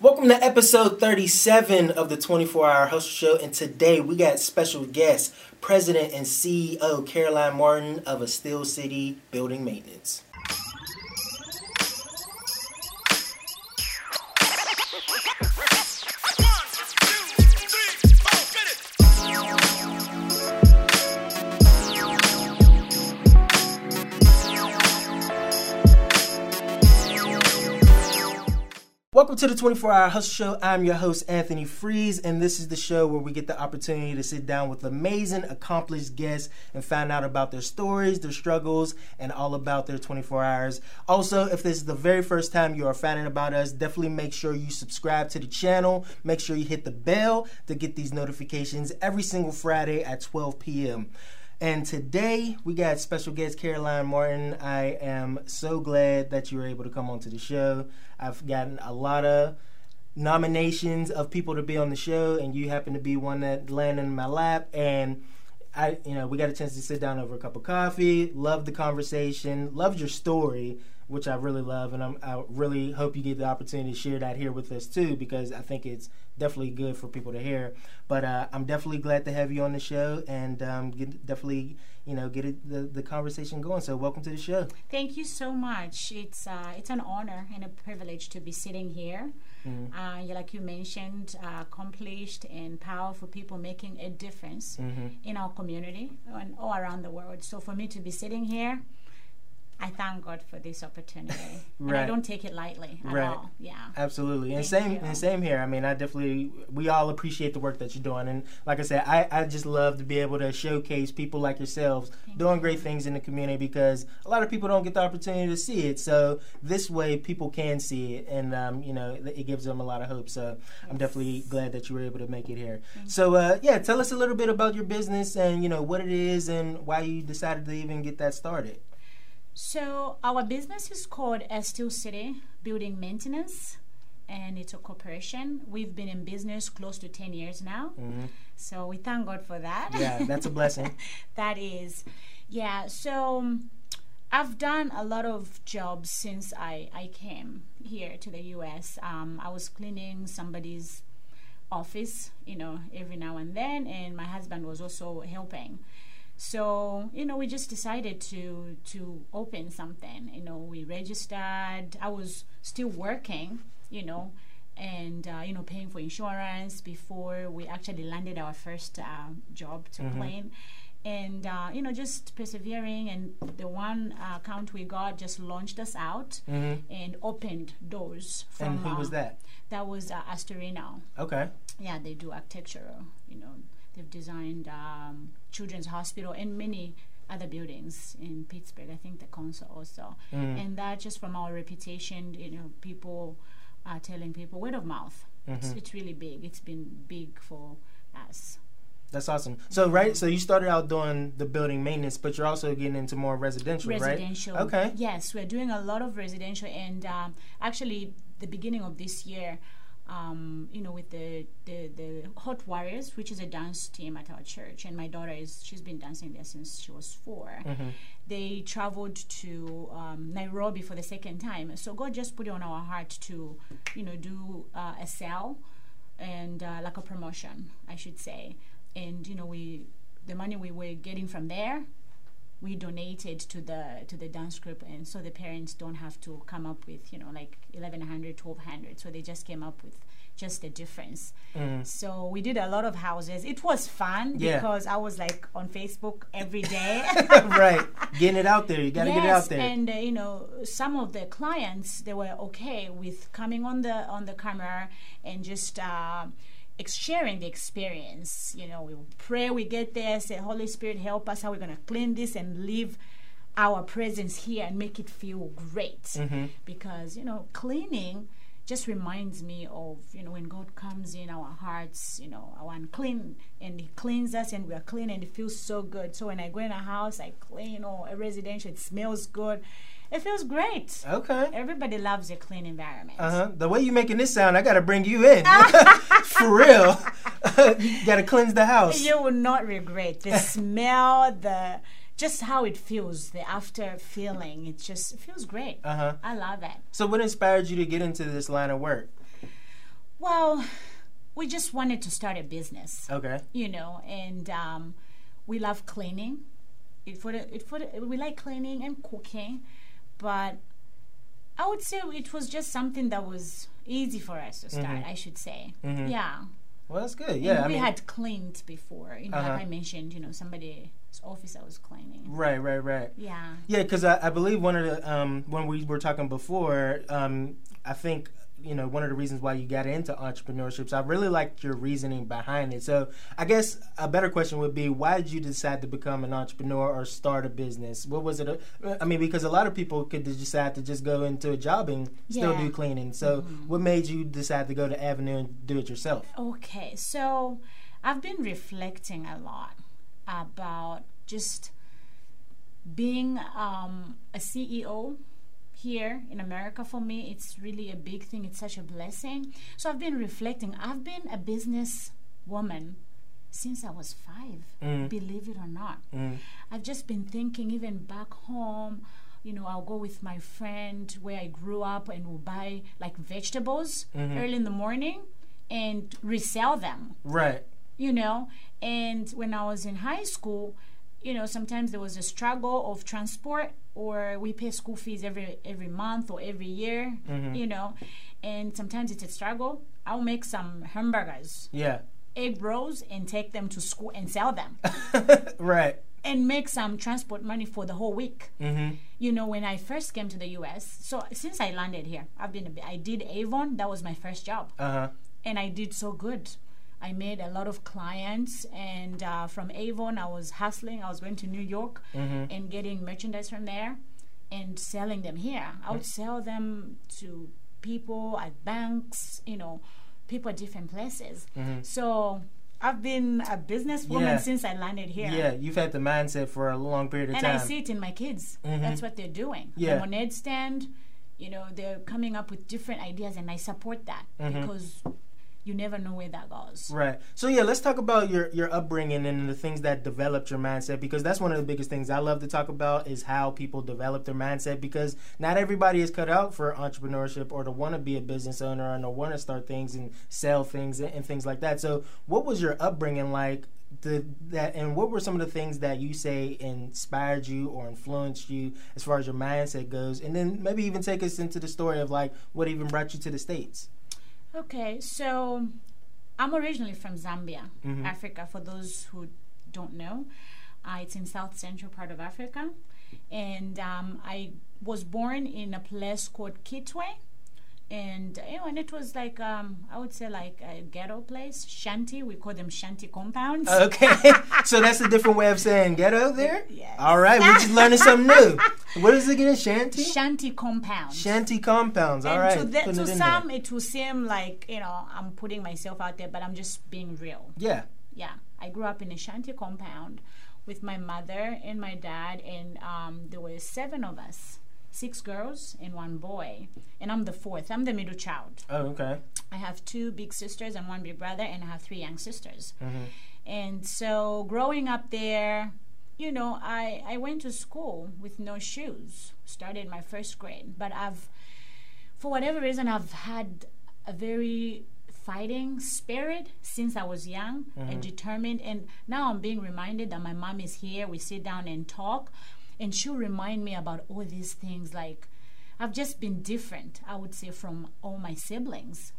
Welcome to episode 37 of the 24 Hour Hustle Show. And today we got special guest, President and CEO Caroline Martin of A Steel City Building Maintenance. Welcome to the 24 Hour Hustle Show. I'm your host, Anthony Freeze, and this is the show where we get the opportunity to sit down with amazing, accomplished guests and find out about their stories, their struggles, and all about their 24 hours. Also, if this is the very first time you are finding about us, definitely make sure you subscribe to the channel. Make sure you hit the bell to get these notifications every single Friday at 12 p.m. And today we got special guest Caroline Martin. I am so glad that you were able to come onto the show. I've gotten a lot of nominations of people to be on the show, and you happen to be one that landed in my lap. And I, you know, we got a chance to sit down over a cup of coffee. Loved the conversation. Loved your story which I really love, and I'm, i really hope you get the opportunity to share that here with us too, because I think it's definitely good for people to hear. But uh, I'm definitely glad to have you on the show, and um, get, definitely you know get it, the the conversation going. So welcome to the show. Thank you so much. It's uh, it's an honor and a privilege to be sitting here. Mm-hmm. Uh, like you mentioned, uh, accomplished and powerful people making a difference mm-hmm. in our community and all around the world. So for me to be sitting here I thank God for this opportunity. right. And I don't take it lightly at right. all. Yeah. Absolutely. And Thank same you. and same here. I mean, I definitely we all appreciate the work that you're doing. And like I said, I, I just love to be able to showcase people like yourselves Thank doing you. great things in the community because a lot of people don't get the opportunity to see it. So this way people can see it and um, you know, it gives them a lot of hope. So yes. I'm definitely glad that you were able to make it here. Thank so uh, yeah, tell us a little bit about your business and you know what it is and why you decided to even get that started. So our business is called Steel City Building Maintenance, and it's a corporation. We've been in business close to ten years now, mm-hmm. so we thank God for that. Yeah, that's a blessing. that is, yeah. So. I've done a lot of jobs since I, I came here to the US. Um, I was cleaning somebody's office, you know, every now and then, and my husband was also helping. So you know, we just decided to to open something. You know, we registered. I was still working. You know, and uh, you know, paying for insurance before we actually landed our first uh, job to mm-hmm. clean. And uh, you know, just persevering, and the one account we got just launched us out mm-hmm. and opened doors. From, and who was uh, that? That was uh, Astorino. Okay. Yeah, they do architecture. You know, they've designed um, Children's Hospital and many other buildings in Pittsburgh. I think the council also, mm. and that just from our reputation, you know, people are telling people word of mouth. Mm-hmm. It's, it's really big. It's been big for us. That's awesome. So right, so you started out doing the building maintenance, but you're also getting into more residential, residential right? Okay. Yes, we're doing a lot of residential, and um, actually, the beginning of this year, um, you know, with the, the, the Hot Warriors, which is a dance team at our church, and my daughter is she's been dancing there since she was 4 mm-hmm. They traveled to um, Nairobi for the second time, so God just put it on our heart to, you know, do uh, a sale and uh, like a promotion, I should say, and you know, we the money we were getting from there we donated to the to the dance group. And so the parents don't have to come up with you know like 1100 1200 so they just came up with just the difference. Mm. so we did a lot of houses. It was fun yeah. because i was like on facebook every day. Right. Getting it out there. You got to yes, get it out there. and uh, you know some of the clients they were okay with coming on the on the camera and just uh, sharing the experience. You know, we pray, we get there, say, Holy Spirit, help us. How we're going to clean this and leave our presence here and make it feel great. Mm-hmm. Because, you know, cleaning just reminds me of, you know, when God comes in our hearts, you know, our unclean and He cleans us and we are clean and it feels so good. So when I go in a house, I clean or a residential, it smells good it feels great. Okay. Everybody loves a clean environment. Uh huh. The way you're making this sound, I got to bring you in. For real. you got to cleanse the house. You will not regret the smell, the just how it feels, the after feeling. It just it feels great. Uh huh. I love it. So, what inspired you to get into this line of work? Well, we just wanted to start a business. Okay. You know, and um, we love cleaning. It for the, it for the, we like cleaning and cooking, but I would say it was just something that was easy for us to start. I should say, yeah. Well, that's good. And Yeah. I we mean, had cleaned before. You know, Uh-huh. like I mentioned, you know, somebody's office I was cleaning. right, right, right. Yeah. Yeah, because I, I believe one of the um, when we were talking before, um, I think you know one of the reasons why you got into entrepreneurship. So I really liked your reasoning behind it. So I guess a better question would be, why did you decide to become an entrepreneur or start a business? What was it? uh, I mean, because a lot of people could decide to just go into a job and still Yeah. do cleaning. So what made you decide to go to Avenue and do it yourself? Okay, so I've been reflecting a lot about just being um, a CEO here in America for me. It's really a big thing, it's such a blessing. So I've been reflecting. I've been a business woman since I was five, Mm. believe it or not. Mm. I've just been thinking, even back home, you know, I'll go with my friend where I grew up and we'll buy like vegetables Mm-hmm. early in the morning and resell them, Right. you know. And when I was in high school, you know, sometimes there was a struggle of transport or we pay school fees every every month or every year, Mm-hmm. you know. And sometimes it's a struggle. I'll make some hamburgers, Yeah. egg rolls, and take them to school and sell them right. and make some transport money for the whole week. Mm-hmm. You know, when I first came to the U.S., so since I landed here, I've been, a I did Avon. That was my first job, Uh huh. and I did so good. I made a lot of clients, and uh, from Avon, I was hustling. I was going to New York Mm-hmm. and getting merchandise from there and selling them here. I would sell them to people at banks, you know, people at different places. So I've been a businesswoman Yeah. since I landed here. Yeah, you've had the mindset for a long period of And time. And I see it in my kids. That's what they're doing. Yeah. The Moned stand, you know, they're coming up with different ideas, and I support that because you never know where that goes. Right. So yeah, let's talk about your your upbringing and the things that developed your mindset because that's one of the biggest things I love to talk about is how people develop their mindset because not everybody is cut out for entrepreneurship or to want to be a business owner and to want to start things and sell things and, and things like that. So what was your upbringing like? The, that and what were some of the things that you say inspired you or influenced you as far as your mindset goes and then maybe even take us into the story of like what even brought you to the states Okay, so I'm originally from Zambia, Mhm. Africa. For those who don't know, uh, it's in South Central part of Africa, and um, I was born in a place called Kitwe, and you know, and it was like um, I would say like a ghetto place, shanty. We call them shanty compounds. Okay, so that's a different way of saying ghetto there. Yes. All right, we're just learning something new. What is it again? Shanty. Shanty compounds. Shanty compounds. All and right. to, the, to it some, there. it will seem like you know I'm putting myself out there, but I'm just being real. Yeah. yeah, I grew up in a shanty compound with my mother and my dad, and um, there were seven of us, six girls and one boy, and I'm the fourth. I'm the middle child. Oh, okay. I have two big sisters and one big brother, and I have three young sisters. Mhm. And so, growing up there, you know, I I went to school with no shoes. Started my first grade, but I've, for whatever reason, I've had a very fighting spirit since I was young and determined. And now I'm being reminded that my mom is here. We sit down and talk, and she'll remind me about all these things. Like I've just been different, I would say, from all my siblings.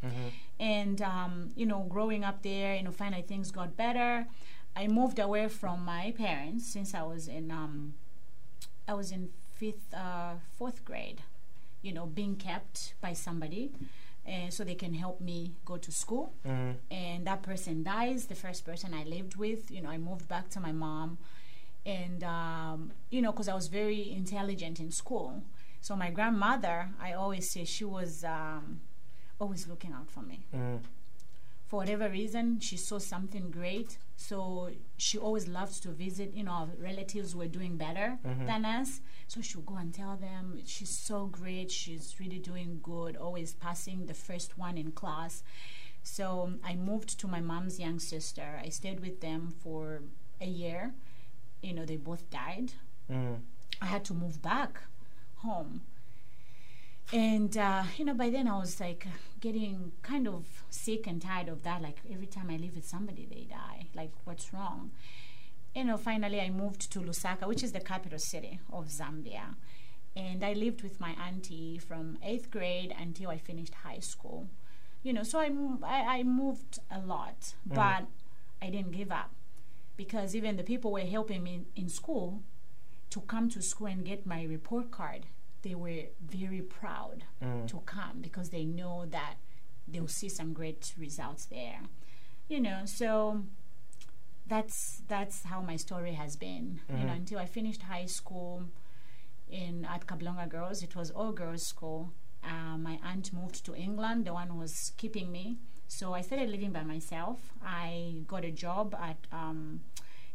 And um, you know, growing up there, you know, finally things got better. I moved away from my parents since I was in um, I was in fifth, uh, fourth grade. You know, being kept by somebody, and so they can help me go to school. Mhm. And that person dies. The first person I lived with, you know, I moved back to my mom, and um, you know, because I was very intelligent in school. So my grandmother, I always say she was um, always looking out for me Mhm. for whatever reason, she saw something great. So she always loved to visit, you know, our relatives were doing better than us. So she'll go and tell them, she's so great, she's really doing good, always passing the first one in class. So um, I moved to my mom's young sister. I stayed with them for a year. You know, they both died. Mhm. I had to move back home. And, uh, you know, by then I was like getting kind of sick and tired of that. Like every time I live with somebody, they die. Like what's wrong? You know, finally I moved to Lusaka, which is the capital city of Zambia. And I lived with my auntie from eighth grade until I finished high school. You know, so I, I, I moved a lot, but I didn't give up because even the people were helping me in school to come to school and get my report card they were very proud to come because they know that they'll see some great results there. You know so that's that's how my story has been. You know until i finished high school in at Kabulonga girls it was all girls school. Uh, my aunt moved to england the one who was keeping me. So i started living by myself. I got a job at um,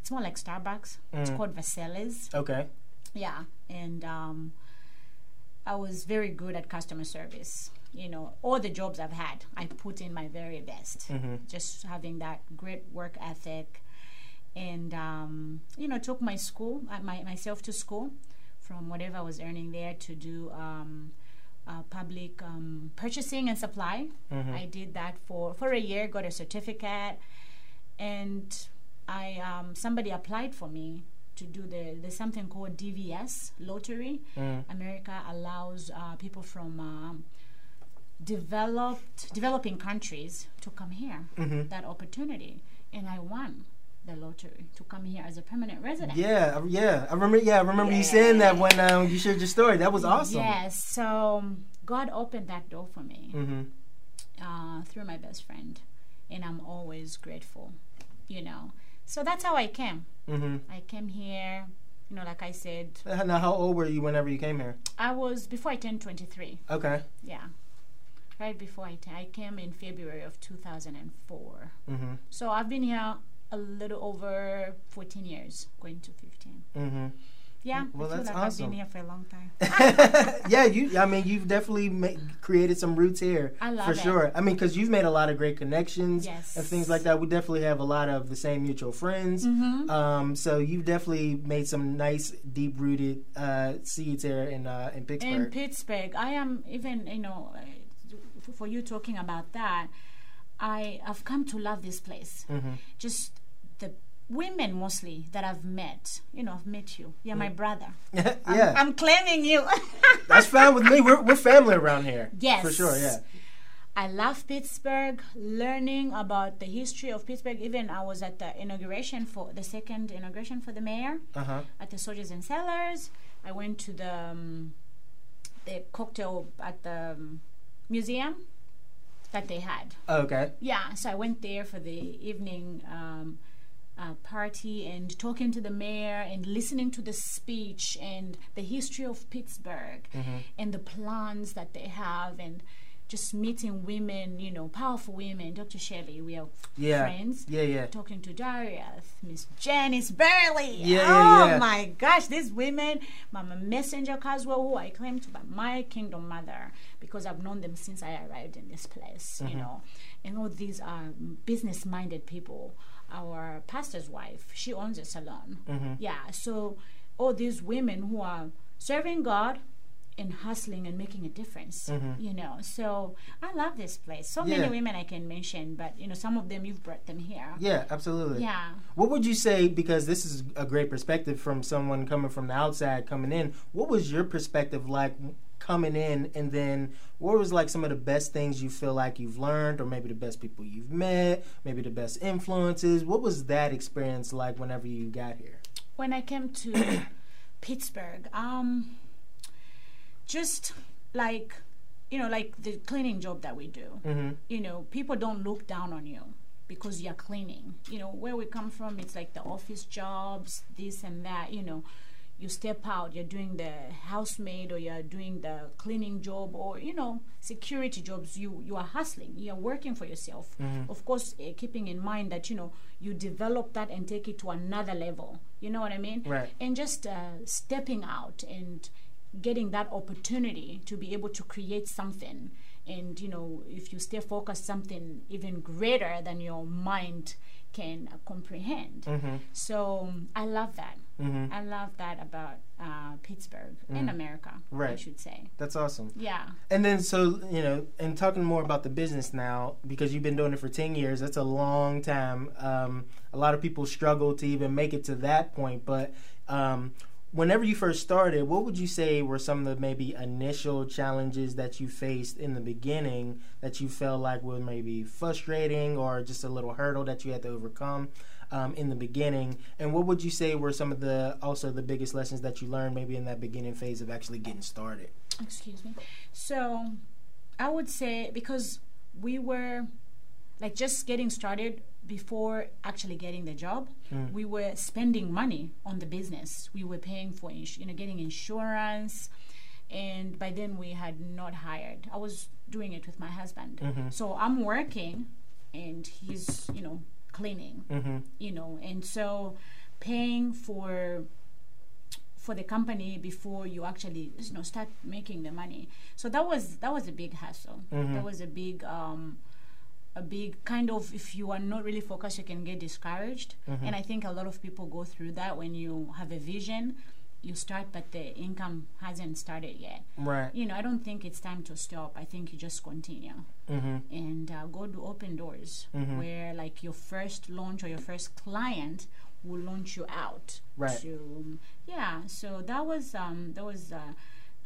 it's more like starbucks it's Mm. called vaselis Okay. yeah and um, i was very good at customer service you know all the jobs i've had i put in my very best Mm-hmm. just having that great work ethic and um, you know took my school uh, my, myself to school from whatever i was earning there to do um, uh, public um, purchasing and supply Mm-hmm. i did that for for a year got a certificate and I um, somebody applied for me to do the there's something called DVS lottery. Mm. America allows uh, people from um, developed developing countries to come here. Mhm. That opportunity, and I won the lottery to come here as a permanent resident. Yeah, yeah. I remember. Yeah, I remember you saying that when um, you shared your story. That was awesome. Yes. So um, God opened that door for me Mm-hmm. uh, through my best friend, and I'm always grateful. You know. So that's how I came. Mm-hmm. I came here, you know, like I said, Now, how old were you whenever you came here? I was before I turned 23. Okay. Yeah. Right before I, t- I came in February of 2004. Mm-hmm. So I've been here a little over 14 years, going to 15. Mm-hmm. Yeah, Well, I that's like awesome. I've been here for a long time. yeah, you. I mean, you've definitely ma- created some roots here I love for it. sure. I mean, because you've made a lot of great connections Yes. and things like that. We definitely have a lot of the same mutual friends. Mm-hmm. Um, so you've definitely made some nice, deep rooted uh, seeds here in uh, in In Pittsburgh. Pittsburgh, I am even, you know, uh, for you talking about that, I have come to love this place. mm-hmm. Just women mostly that I've met. You know, I've met you. You're my brother. yeah, I'm, I'm claiming you. that's fine with me. We're we're family around here. Yes. for sure. Yeah. I love Pittsburgh, learning about the history of Pittsburgh. Even I was at the inauguration for the second inauguration for the mayor Uh huh. at the Soldiers and Sailors. I went to the um, the cocktail at the um, museum that they had. Okay. Yeah, so I went there for the evening um, uh, party and talking to the mayor and listening to the speech and the history of Pittsburgh Mm-hmm. and the plans that they have and just meeting women, you know, powerful women. Dr. Shelley, we are Yeah. friends. Yeah. Yeah. Talking to Darius, Miss Janice Burley. Yeah, oh yeah, yeah. my gosh, these women, Mama Messenger Caswell, who I claim to be my kingdom mother because I've known them since I arrived in this place, Mm-hmm. you know. And all these are business minded people. Our pastor's wife, she owns a salon. Mm-hmm. Yeah, so all these women who are serving God and hustling and making a difference, you know. So I love this place. So Mm-hmm. Yeah. many women I can mention, but you know, some of them you've brought them here. Yeah. Absolutely. Yeah. What would you say, because this is a great perspective from someone coming from the outside coming in, what was your perspective like coming in and then what was like some of the best things you feel like you've learned or maybe the best people you've met, maybe the best influences? What was that experience like whenever you got here? when I came to Pittsburgh, um, just like you know, like the cleaning job that we do. Mm-hmm. You know, people don't look down on you because you're cleaning. You know, where we come from, it's like the office jobs, this and that. You know, you step out, you're doing the housemaid or you're doing the cleaning job or you know security jobs. You you are hustling. You're working for yourself. Of course, uh, keeping in mind that you know you develop that and take it to another level. You know what I mean? Right. And just uh, stepping out and getting that opportunity to be able to create something and you know if you stay focused something even greater than your mind can uh, comprehend Mm-hmm. so i love that Mm-hmm. i love that about uh, pittsburgh in america Right, i should say That's awesome. yeah And then, so you know, and talking more about the business now, because you've been doing it for ten years. That's a long time. Um, a lot of people struggle to even make it to that point. But um, whenever you first started, what would you say were some of the maybe initial challenges that you faced in the beginning that you felt like were maybe frustrating or just a little hurdle that you had to overcome? Um, in the beginning, and what would you say were some of the also the biggest lessons that you learned maybe in that beginning phase of actually getting started? excuse me so i would say because we were like just getting started before actually getting the job Mm. we were spending money on the business we were paying for ins- you know getting insurance and by then we had not hired i was doing it with my husband Mhm. so i'm working and he's you know cleaning Mm-hmm. you know and so paying for for the company before you actually you know start making the money so that was that was a big hassle Mhm. that was a big um a big kind of if you are not really focused you can get discouraged Mhm. and i think a lot of people go through that when you have a vision you start but the income hasn't started yet Right. you know i don't think it's time to stop i think you just continue Mm-hmm. and uh, go to open doors Mhm. where like your first launch or your first client will launch you out Right. to yeah so that was um that was uh,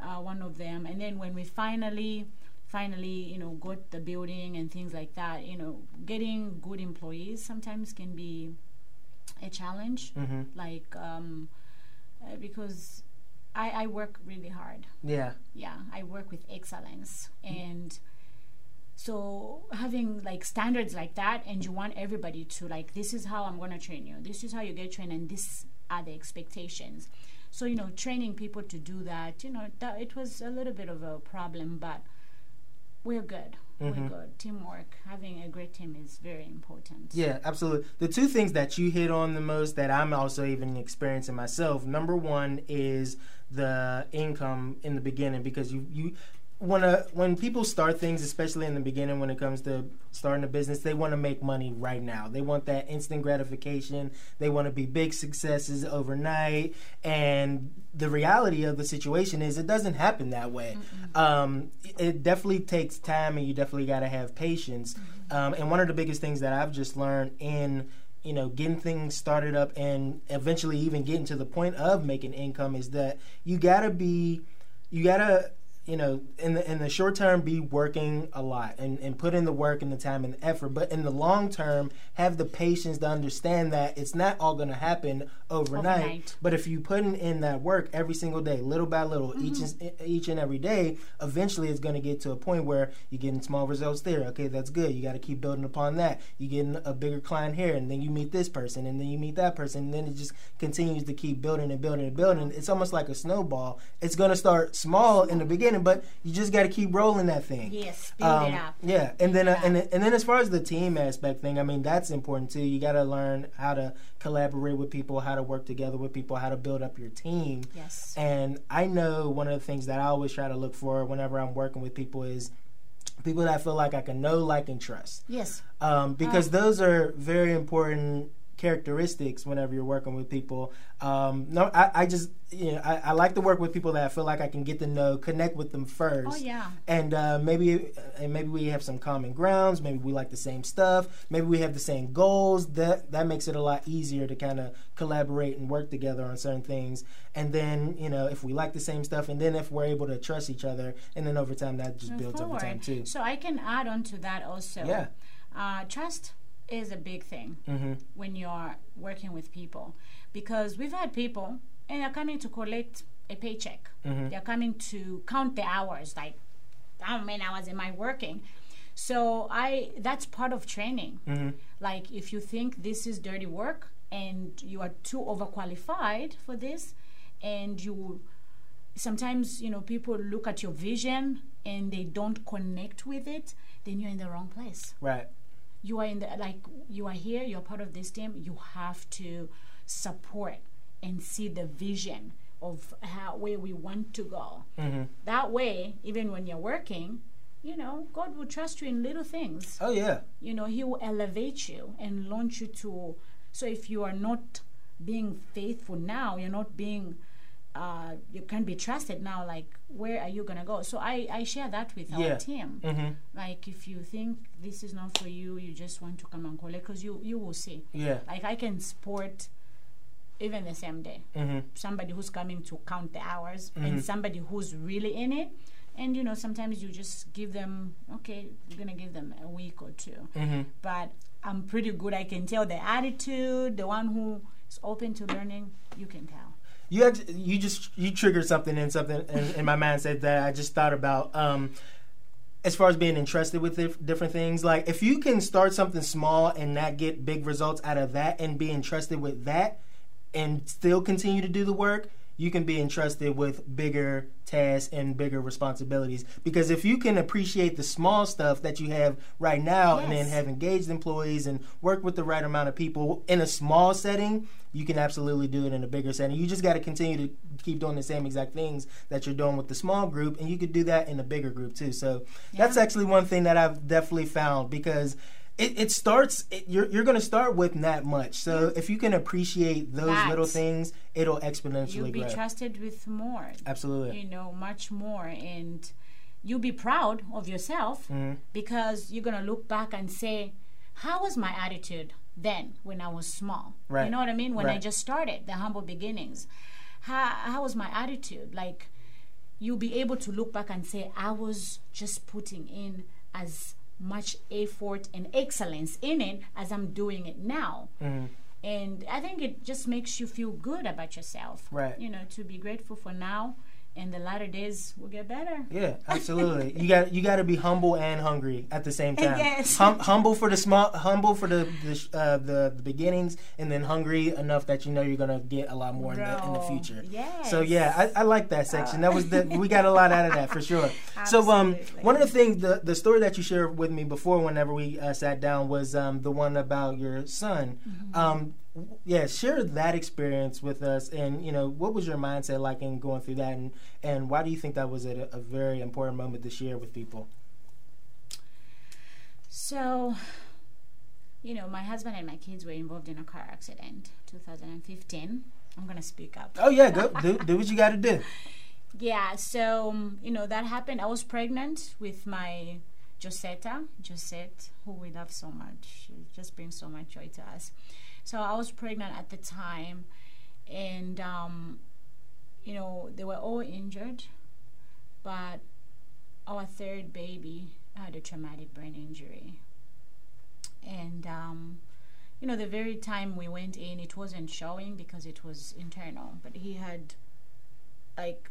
uh, one of them and then when we finally finally you know got the building and things like that you know getting good employees sometimes can be a challenge Mm-hmm. like um uh, because I, I work really hard. Yeah. yeah i work with excellence. And so having like standards like that and you want everybody to like this is how i'm going to train you this is how you get trained and this are the expectations. So you know training people to do that you know that it was a little bit of a problem but we're good Mhm. we're good teamwork having a great team is very important Yeah, absolutely. The two things that you hit on the most that I'm also even experiencing myself. Number one is the income in the beginning because you you when a when people start things, especially in the beginning, when it comes to starting a business, they want to make money right now. They want that instant gratification. They want to be big successes overnight. And the reality of the situation is, it doesn't happen that way. Um, it- it definitely takes time, and you definitely got to have patience. Um, and one of the biggest things that I've just learned in you know getting things started up and eventually even getting to the point of making income is that you gotta be you gotta you know in the in the short term be working a lot and, and put in the work and the time and the effort. But in the long term have the patience to understand that it's not all going to happen overnight, Overnight. but if you put in, in that work every single day little by little each mm-hmm. and, each and every day eventually it's going to get to a point where you're getting small results there. Okay that's good. You got to keep building upon that. You're getting a bigger client here and then you meet this person and then you meet that person and then it just continues to keep building and building and building. It's almost like a snowball. It's going to start small in the beginning but you just got to keep rolling that thing yes build um, it up Yeah, and then uh, and then- and then as far as the team aspect thing, I mean that's important too. You got to learn how to collaborate with people, how to work together with people, how to build up your team. yes And I know one of the things that I always try to look for whenever I'm working with people is people that I feel like I can know, like, and trust. yes Um, because those are very important characteristics whenever you're working with people. Um, no, I, I just you know I, I like to work with people that I feel like I can get to know, connect with them first oh yeah and uh, maybe and maybe we have some common grounds. Maybe we like the same stuff. Maybe we have the same goals. That that makes it a lot easier to kind of collaborate and work together on certain things. And then you know if we like the same stuff, and then if we're able to trust each other, and then over time that just builds over time too. So I can add on to that also. Yeah. Uh, trust is a big thing hmm when you're working with people because we've had people and they're coming to collect a paycheck. Mhm. They're coming to count the hours, like how many hours am I working? So I that's part of training. hmm Like if you think this is dirty work and you are too overqualified for this, and you sometimes you know people look at your vision and they don't connect with it, then you're in the wrong place. Right. You are in the like you are here. You're part of this team. You have to support and see the vision of how where we want to go. hmm That way, even when you're working, you know, God will trust you in little things. Oh yeah. You know, He will elevate you and launch you to. So if you are not being faithful now, you're not being. Uh, you can be trusted now. Like, where are you gonna go? So I, I share that with Yeah. our team. Mhm. Like, if you think this is not for you, you just want to come and collect, because you you will see. Yeah. Like, I can support even the same day Mhm. somebody who's coming to count the hours Mhm. and somebody who's really in it. And you know, sometimes you just give them, okay, you're gonna give them a week or two. Mhm. But I'm pretty good. I can tell the attitude, the one who is open to learning, you can tell. You you just you triggered something in something in, in my mindset that I just thought about. Um, as far as being entrusted with dif- different things, like if you can start something small and not get big results out of that, and be entrusted with that, and still continue to do the work, you can be entrusted with bigger tasks and bigger responsibilities. Because if you can appreciate the small stuff that you have right now, and then have engaged employees and work with the right amount of people in a small setting, you can absolutely do it in a bigger setting. You just got to continue to keep doing the same exact things that you're doing with the small group, and you could do that in a bigger group too. So that's actually one thing that I've definitely found because. It, it starts. It, you're you're going to start with not much. So if you can appreciate those That. little things, it'll exponentially You'll be grow. trusted with more, Absolutely. you know, much more. And you'll be proud of yourself Mhm. because you're gonna look back and say, "How was my attitude then when I was small?" Right. You know what I mean? When I just started the humble beginnings, how how was my attitude? Like, you'll be able to look back and say, "I was just putting in as much effort and excellence in it as I'm doing it now." Mhm. And I think it just makes you feel good about yourself. Right. You know, to be grateful for now, and the latter days will get better. Yeah, absolutely. you got you got to be humble and hungry at the same time. Yes. Hum, humble for the small, humble for the the, uh, the the beginnings, and then hungry enough that you know you're gonna get a lot more in the in the future. yes. So yeah, I, I like that section. That was the, we got a lot out of that for sure. So um, one of the things the the story that you shared with me before, whenever we uh, sat down, was um the one about your son. Mm-hmm. Um, yeah, share that experience with us, and you know what was your mindset like in going through that, and and why do you think that was a, a very important moment to share with people? So, you know, my husband and my kids were involved in a car accident, 2015. I'm gonna speak up. Oh yeah, go do do what you got to do. Yeah, so um, you know that happened. I was pregnant with my Josetta, Josette, who we love so much. She just brings so much joy to us. So I was pregnant at the time, and um, you know they were all injured, but our third baby had a traumatic brain injury, and um, you know the very time we went in, it wasn't showing because it was internal, but he had like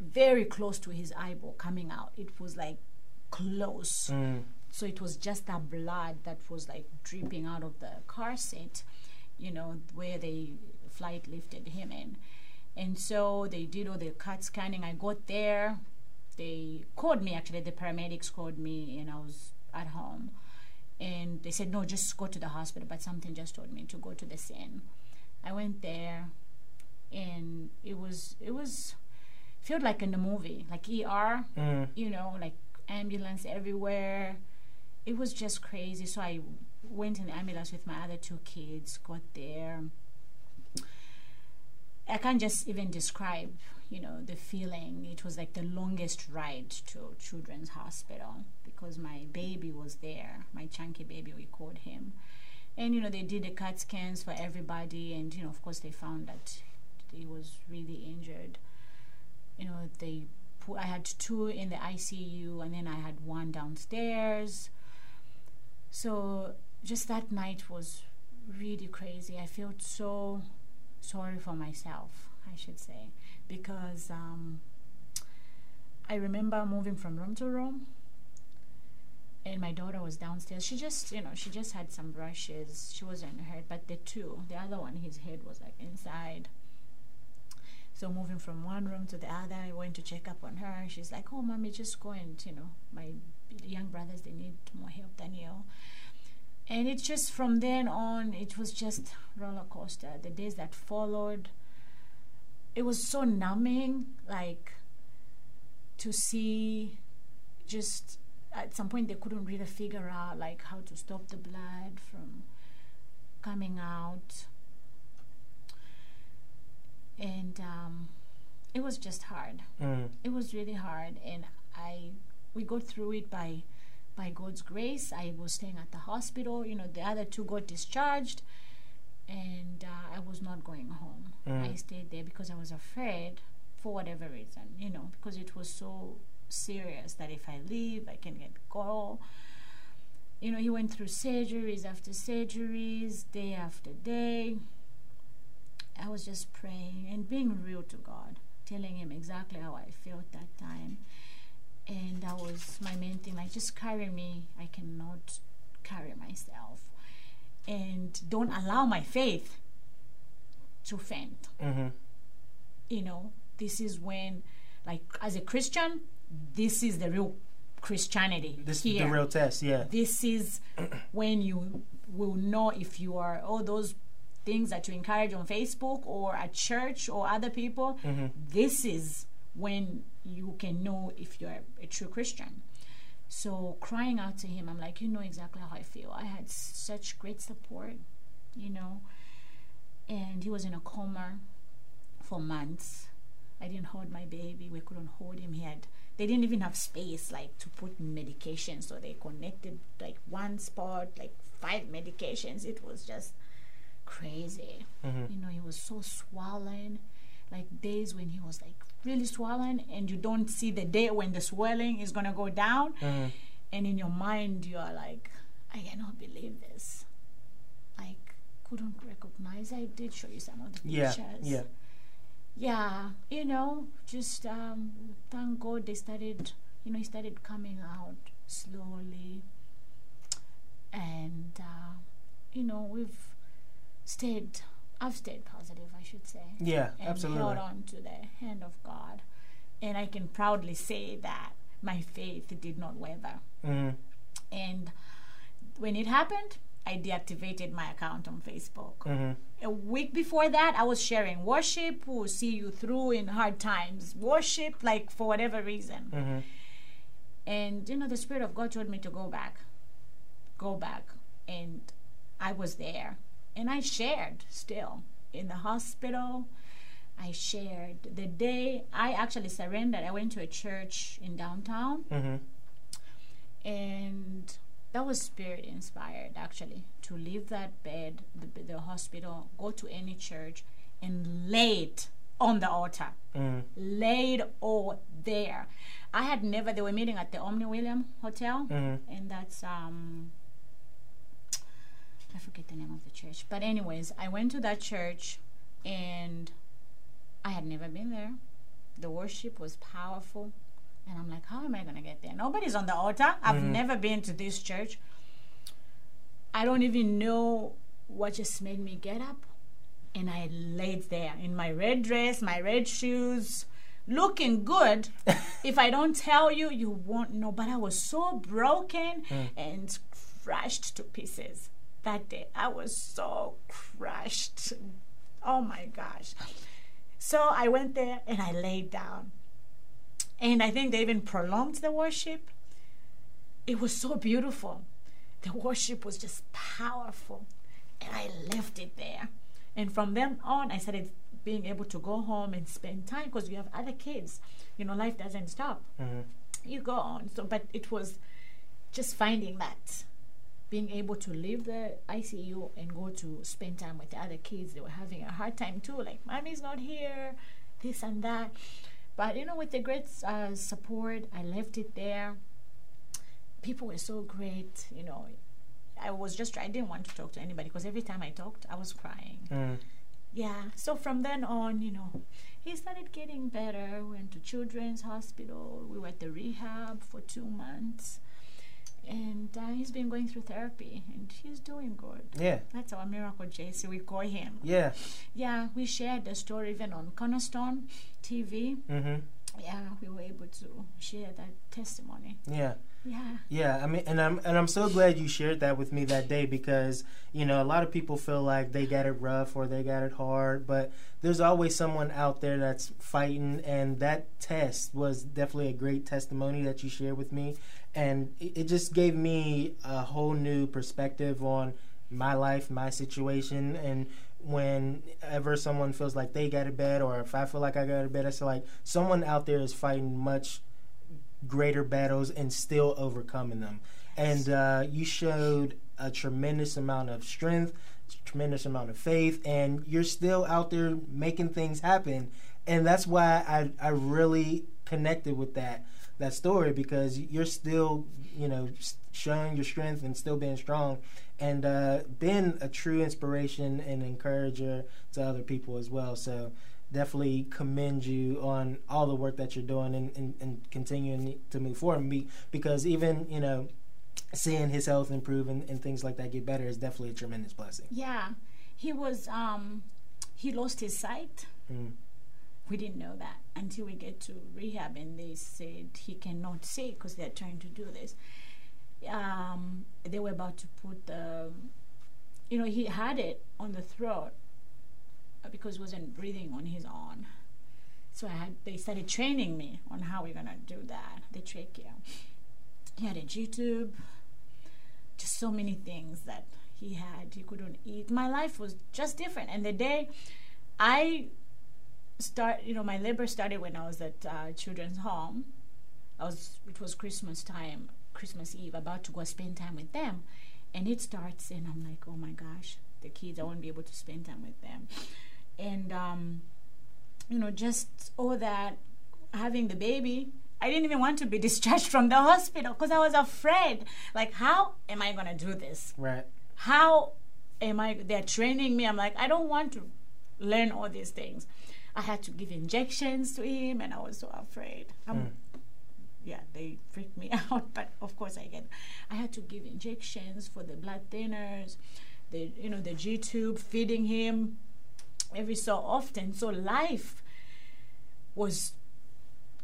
very close to his eyeball coming out. It was like close. Mm, So it was just that blood that was like dripping out of the car seat, you know, where they flight lifted him in. And so they did all the CAT scanning. I got there. They called me actually, the paramedics called me and I was at home. And they said, no, just go to the hospital. But something just told me to go to the scene. I went there and it was, it was, felt like in the movie, like ER mm, you know, like ambulance everywhere. It was just crazy. So I went in the ambulance with my other two kids, got there. I can't just even describe, you know, the feeling. It was like the longest ride to Children's Hospital because my baby was there, my chunky baby, we called him. And, you know, they did the CAT scans for everybody, and, you know, of course, they found that he was really injured. You know, they I had two in the ICU, and then I had one downstairs. So just that night was really crazy. I felt so sorry for myself, I should say, because um, I remember moving from room to room, and my daughter was downstairs. She just, you know, she just had some brushes. She wasn't hurt, but the two, the other one, his head was like inside. So moving from one room to the other, I went to check up on her. She's like, "Oh, mommy, just go and you know, my young brothers they need more help than you." And it's just from then on, it was just roller coaster. The days that followed, it was so numbing, like to see just at some point they couldn't really figure out like how to stop the blood from coming out and um, it was just hard. Mm. it was really hard and i we got through it by by god's grace. I was staying at the hospital you know the other two got discharged and uh, i was not going home. Mm. i stayed there because i was afraid for whatever reason you know because it was so serious that if i leave i can get go you know he went through surgeries after surgeries day after day i was just praying and being real to god telling him exactly how i felt that time and that was my main thing like just carry me i cannot carry myself and don't allow my faith to faint Mm-hmm. you know this is when like as a christian this is the real christianity This here is the real test. Yeah. this is when you will know if you are all those things that you encourage on Facebook or at church or other people. Mhm. This is when you can know if you're a true Christian. So crying out to him, I'm like, you know exactly how I feel. I had such great support, you know, and he was in a coma for months. I didn't hold my baby. We couldn't hold him. He had. They didn't even have space like to put medication, so they connected like one spot, like five medications. It was just crazy. Mhm. You know, he was so swollen. Like days when he was like really swollen, and you don't see the day when the swelling is gonna go down, Mhm. and in your mind you are like, I cannot believe this. Like couldn't recognize. I did show you some of the Yeah. pictures Yeah. yeah, you know, just um, thank God they started, you know, he started coming out slowly, and uh, you know, we've stayed. I've stayed positive, I should say, Yeah. and Absolutely. held on to the hand of God, and I can proudly say that my faith did not waver. Mm-hmm. And when it happened, I deactivated my account on Facebook Mm-hmm. a week before that, I was sharing worship will see you through in hard times. Worship, like for whatever reason. Mm-hmm. And you know, the Spirit of God told me to go back, go back, and I was there, and I shared still in the hospital. I shared the day I actually surrendered. I went to a church in downtown, Mm-hmm. and that was spirit inspired actually to leave that bed the, the hospital go to any church and lay it on the altar Mm-hmm. lay all there i had never they were meeting at the omni william hotel Mm-hmm. and that's um i forget the name of the church. But anyways i went to that church and i had never been there. The worship was powerful. And i'm like how am i going to get there? Nobody's on the altar. I've Mhm. never been to this church. I don't even know what just made me get up. And i laid there in my red dress my red shoes looking good. If i don't tell you you won't know. But i was so broken Mm. and crushed to pieces that day. I was so crushed. Oh my gosh. So i went there and i laid down. And i think they even prolonged the worship. It was so beautiful. The worship was just powerful. And i left it there. And from then on i started being able to go home and spend time because you have other kids. You know life doesn't stop. Mm-hmm. you go on. So but it was just finding that being able to leave the ICU and go to spend time with the other kids they were having a hard time too like mommy's not here this and that. But you know with the great uh, support I left it there. People were so great you know. I was just I didn't want to talk to anybody because every time I talked I was crying. Mm-hmm. yeah so from then on you know he started getting better. We went to children's hospital. We were at the rehab for two months and uh, he's been going through therapy and he's doing good Yeah. that's our miracle jc we call him Yeah. yeah we shared the story even on cornerstone tv Mm-hmm. yeah we were able to share that testimony Yeah. yeah Yeah, I mean, and I'm and I'm so glad you shared that with me that day because you know a lot of people feel like they got it rough or they got it hard, but there's always someone out there that's fighting, and that test was definitely a great testimony that you shared with me, and it, just gave me a whole new perspective on my life, my situation, and whenever someone feels like they got a bed, or if I feel like I got a bed, it's like someone out there is fighting much greater battles and still overcoming them. And uh, you showed a tremendous amount of strength, tremendous amount of faith, and you're still out there making things happen. And that's why I, I really connected with that that story because you're still you know showing your strength and still being strong and uh, been a true inspiration and encourager to other people as well. So definitely commend you on all the work that you're doing and, and, and continuing to move forward. Because even you know seeing his health improve and, and, things like that get better is definitely a tremendous blessing. Yeah, he was um, he lost his sight. Mm. We didn't know that until we get to rehab, and they said he cannot see because they're trying to do this um, they were about to put the, you know, he had it on the throat uh, because he wasn't breathing on his own. So I had they started training me on how we're gonna do that, the trachea. He had a G tube, just so many things that he had. He couldn't eat. My life was just different. And the day I start, you know, my labor started when I was at uh, children's home. I was. It was Christmas time, Christmas Eve, about to go spend time with them. And it starts, and I'm like, oh my gosh, the kids, I won't be able to spend time with them. And, um, you know, just all that, having the baby, I didn't even want to be discharged from the hospital because I was afraid. Like, how am I going to do this? Right. How am I? They're training me. I'm like, I don't want to learn all these things. I had to give injections to him, and I was so afraid. Mm yeah, they freaked me out. But of course, I get. I had to give injections for the blood thinners, the you know the G tube, feeding him every so often. So life was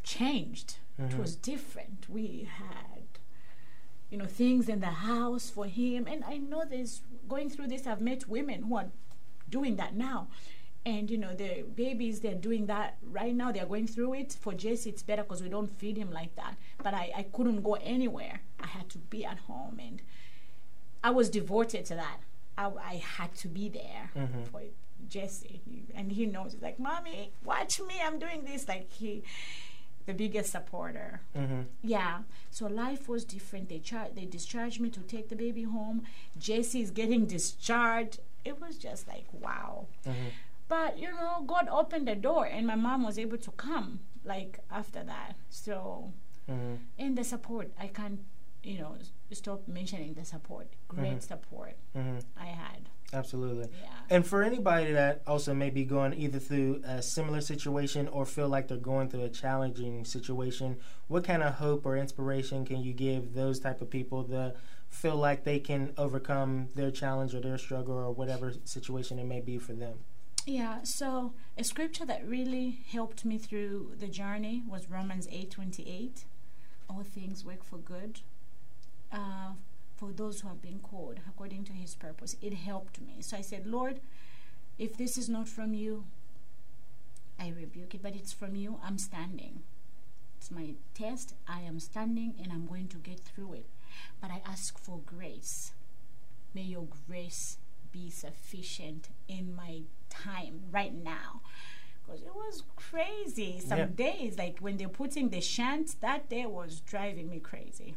changed. Mm-hmm. It was different. We had you know things in the house for him, and I know this. Going through this, I've met women who are doing that now and you know the babies they're doing that right now. They're going through it. For jesse it's better because we don't feed him like that. But I, I couldn't go anywhere. I had to be at home and i was devoted to that. I, I had to be there mm-hmm. for jesse. And he knows. Like mommy watch me. I'm doing this. Like he the biggest supporter. Mm-hmm. yeah. So life was different. They char- they discharged me to take the baby home. Jesse is getting discharged. It was just like wow. Mm-hmm but you know, God opened the door, and my mom was able to come like after that. So, mm-hmm. and the support, I can't, you know, stop mentioning the support. Great mm-hmm. support mm-hmm. I had. Absolutely. Yeah. And for anybody that also may be going either through a similar situation or feel like they're going through a challenging situation, what kind of hope or inspiration can you give those type of people that feel like they can overcome their challenge or their struggle or whatever situation it may be for them? Yeah, so a scripture that really helped me through the journey was Romans 8:28. All things work for good uh, for those who have been called according to his purpose. It helped me. So I said, Lord, if this is not from you, I rebuke it, but it's from you, I'm standing. It's my test. I am standing and I'm going to get through it. But I ask for grace. May your grace be sufficient in my time right now because it was crazy some yeah. days like when they're putting the shunt that day was driving me crazy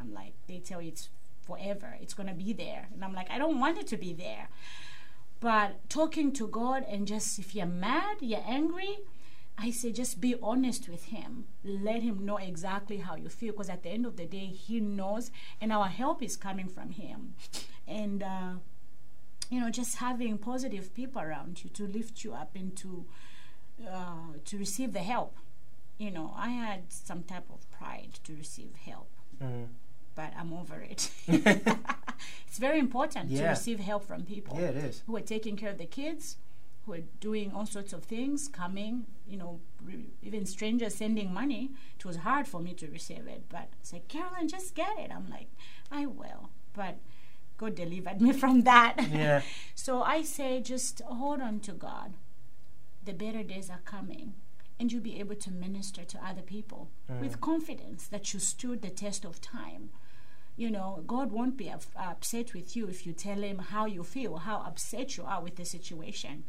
i'm like they tell you it's forever it's going to be there and i'm like i don't want it to be there but talking to god and just if you're mad you're angry I say just be honest with him. Let him know exactly how you feel because at the end of the day, he knows, and our help is coming from him. And uh, you know, just having positive people around you to lift you up and to uh, to receive the help. You know, I had some type of pride to receive help, mm. but I'm over it. it's very important yeah. to receive help from people. Yeah, it is. Who are taking care of the kids, who are doing all sorts of things, coming, you know, re- even strangers sending money. It was hard for me to receive it, but it's like, Caroline, just get it. I'm like, I will. But God delivered me from that. Yeah. so I say, just hold on to God. The better days are coming. and you'll be able to minister to other people mm. with confidence that you stood the test of time. You know, God won't be up- upset with you if you tell Him how you feel, how upset you are with the situation.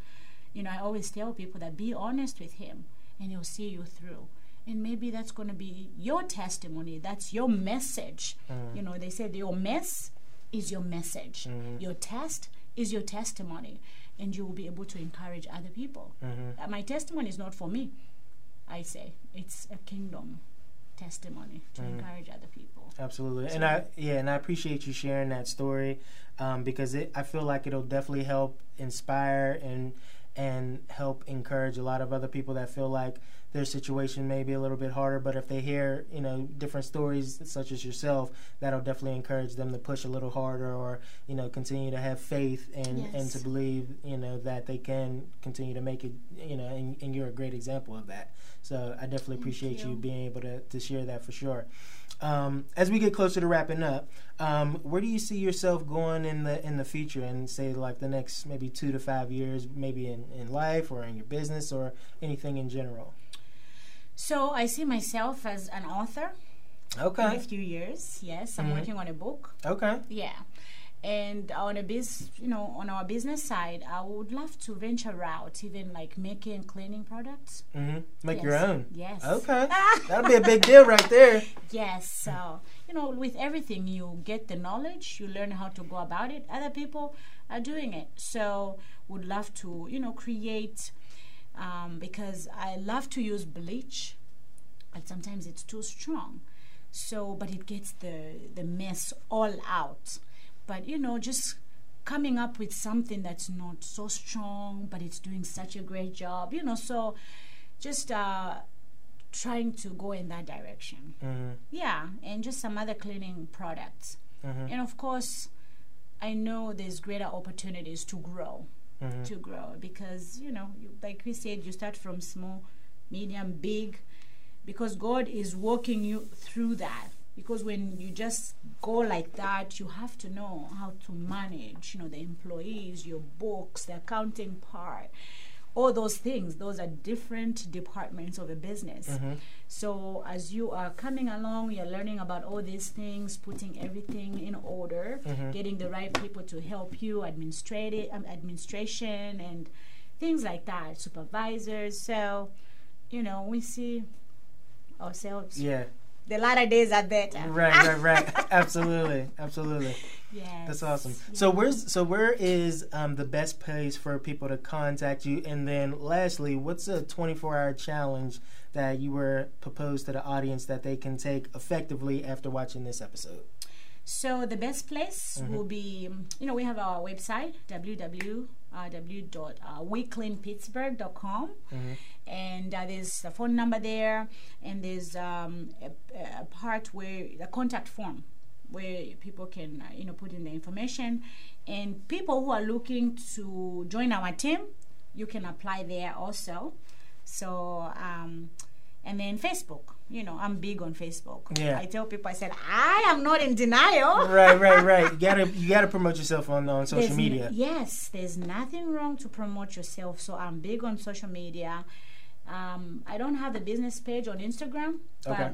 You know, I always tell people that be honest with Him and He'll see you through. And maybe that's going to be your testimony. That's your message. Mm. You know, they said your mess is your message, your test is your testimony, and you will be able to encourage other people. Uh, my testimony is not for me, I say. It's a kingdom testimony to encourage other people. Absolutely, and I yeah, and I appreciate you sharing that story um, because it I feel like it'll definitely help inspire and and help encourage a lot of other people that feel like their situation may be a little bit harder, but if they hear you know different stories such as yourself, that'll definitely encourage them to push a little harder or you know continue to have faith and and to believe you know that they can continue to make it you know and, and you're a great example of that. So I definitely appreciate you. you. being able to, to share that for sure. Um, as we get closer to wrapping up, um, where do you see yourself going in the in the future, and say like the next maybe two to five years, maybe in, in life or in your business or anything in general? So I see myself as an author Okay. in a few years. Yes, I'm Mhm. working on a book. okay, Yeah. And on a biz, you know, on our business side, I would love to venture out, even like making cleaning products. Mm-hmm. make your own. Yes. Okay, that'll be a big deal right there. Yes. So, you know, with everything, you get the knowledge, you learn how to go about it. Other people are doing it. So, would love to, you know, create, um, because I love to use bleach, but sometimes it's too strong. So, but it gets the, the mess all out. But, you know, just coming up with something that's not so strong, but it's doing such a great job, you know, so just, uh, trying to go in that direction. hmm Yeah, and just some other cleaning products. hmm And of course, I know there's greater opportunities to grow, hmm to grow because, you know, you, like we said, you start from small, medium, big, because God is walking you through that. Because when you just go like that, you have to know how to manage, you know, the employees, your books, the accounting part, all those things. Those are different departments of a business. hmm So as you are coming along, you're learning about all these things, putting everything in order, Mhm. getting the right people to help you, administrative um, administration and things like that, supervisors. So, you know, we see ourselves. Yeah, The latter days are better. right, right, right. absolutely, absolutely. Yes. That's awesome. So where's so where is um, the best place for people to contact you? And then lastly, what's a 24 hour challenge that you were proposed to the audience that they can take effectively after watching this episode? So the best place Mhm. will be, you know, we have our website www.wecleanpittsburgh.com, Mhm. and uh, there's a phone number there, and there's um, a, a part where the contact form where people can, uh, you know, put in the information, and people who are looking to join our team, you can apply there also. So. Um, and then Facebook, you know, I'm big on Facebook. Yeah. I tell people, I said, I am not in denial. right, right, right. You gotta you gotta promote yourself on on social There's n- media. yes, there's nothing wrong to promote yourself. So I'm big on social media. Um, I don't have a business page on Instagram, but Okay.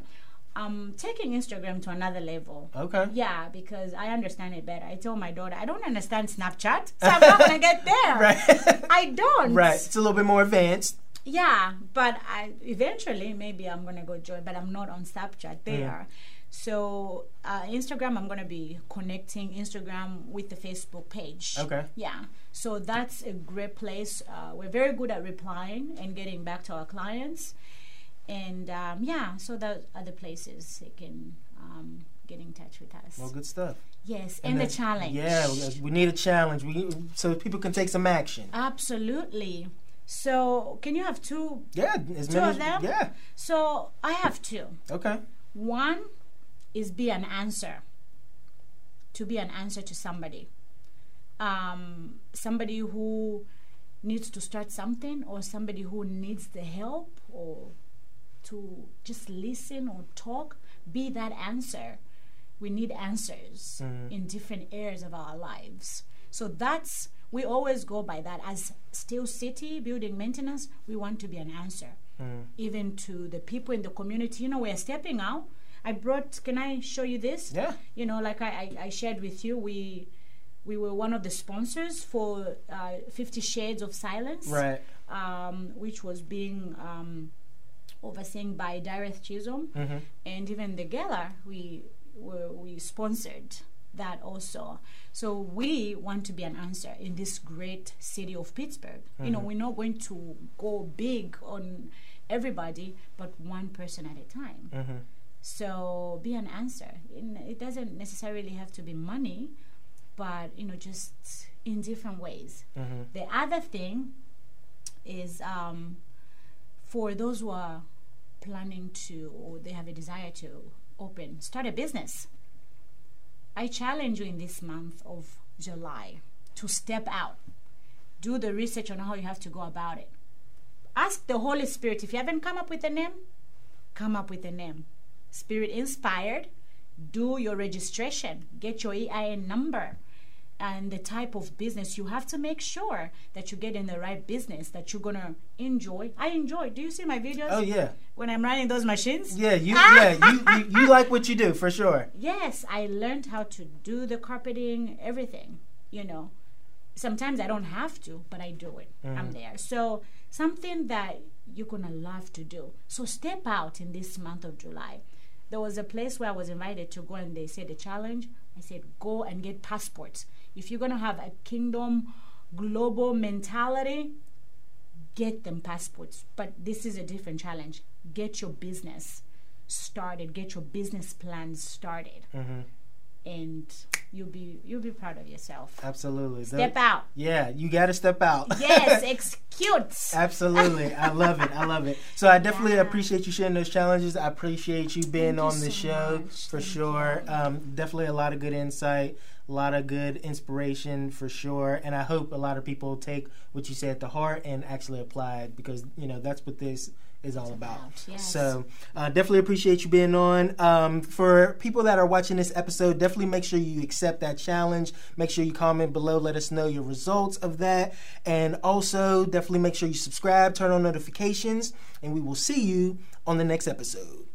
I'm taking Instagram to another level. Okay. Yeah, because I understand it better. I told my daughter, I don't understand Snapchat, so I'm not gonna get there. Right. I don't. right. It's a little bit more advanced. Yeah, but I eventually maybe I'm gonna go join, but I'm not on Snapchat there. So uh, Instagram, I'm gonna be connecting Instagram with the Facebook page. Okay. Yeah, so that's a great place. Uh, we're very good at replying and getting back to our clients, and um, yeah, so those are the places they can um, get in touch with us. Well, good stuff. yes, and, the then- challenge. Yeah, we- we need a challenge. We so people can take some action. absolutely. So can you have two? Yeah, as Two many. of them? Yeah. So I have two. Okay. One is be an answer. To be an answer to somebody. Um, somebody who needs to start something or somebody who needs the help or to just listen or talk. Be that answer. We need answers Mhm. in different areas of our lives. So that's we always go by that as Steel City building maintenance. We want to be an answer. Mm. even to the people in the community. You know, we're stepping out. I brought. Can I show you this? Yeah. You know, like I, I, I shared with you, we we were one of the sponsors for uh, Fifty Shades of Silence, Right. um, which was being um, overseen by Dareth Chisholm, Mm-hmm. and even the gala we were we sponsored that also. So we want to be an answer in this great city of Pittsburgh. You know, we're not going to go big on everybody, but one person at a time. Mm-hmm. So be an answer. In, it doesn't necessarily have to be money, but you know, just in different ways. Mm-hmm. The other thing is um, for those who are planning to or they have a desire to open, start a business. I challenge you in this month of July to step out, do the research on how you have to go about it. Ask the Holy Spirit if you haven't come up with a name, come up with a name. Spirit inspired, do your registration, get your EIN number and the type of business you have to make sure that you get in the right business that you're gonna enjoy. I enjoy. Do you see my videos Oh yeah. when I'm running those machines? Yeah. You. Yeah. You, you. You like what you do for sure. Yes, I learned how to do the carpeting, everything. You know, sometimes I don't have to, but I do it. I'm mm-hmm. there. So something that you're gonna love to do. So step out in this month of July. There was a place where I was invited to go, and they said the challenge. I said go and get passports. If you're gonna have a kingdom global mentality, get them passports. But this is a different challenge. Get your business started. Get your business plans started, Mm-hmm. And you'll be you'll be proud of yourself. Absolutely. Step The- out. Yeah. You got to step out. Yes, execute. Absolutely. I love it. I love it. So I definitely Yeah. appreciate you sharing those challenges. I appreciate you being Thank you on the so show much. for Thank sure. Um, definitely a lot of good insight, a lot of good inspiration for sure. And I hope a lot of people take what you said to heart and actually apply it because, you know, that's what this is all about. yes. So uh, definitely appreciate you being on. Um, for people that are watching this episode, definitely make sure you accept that challenge. Make sure you comment below. Let us know your results of that. And also definitely make sure you subscribe, turn on notifications, and we will see you on the next episode.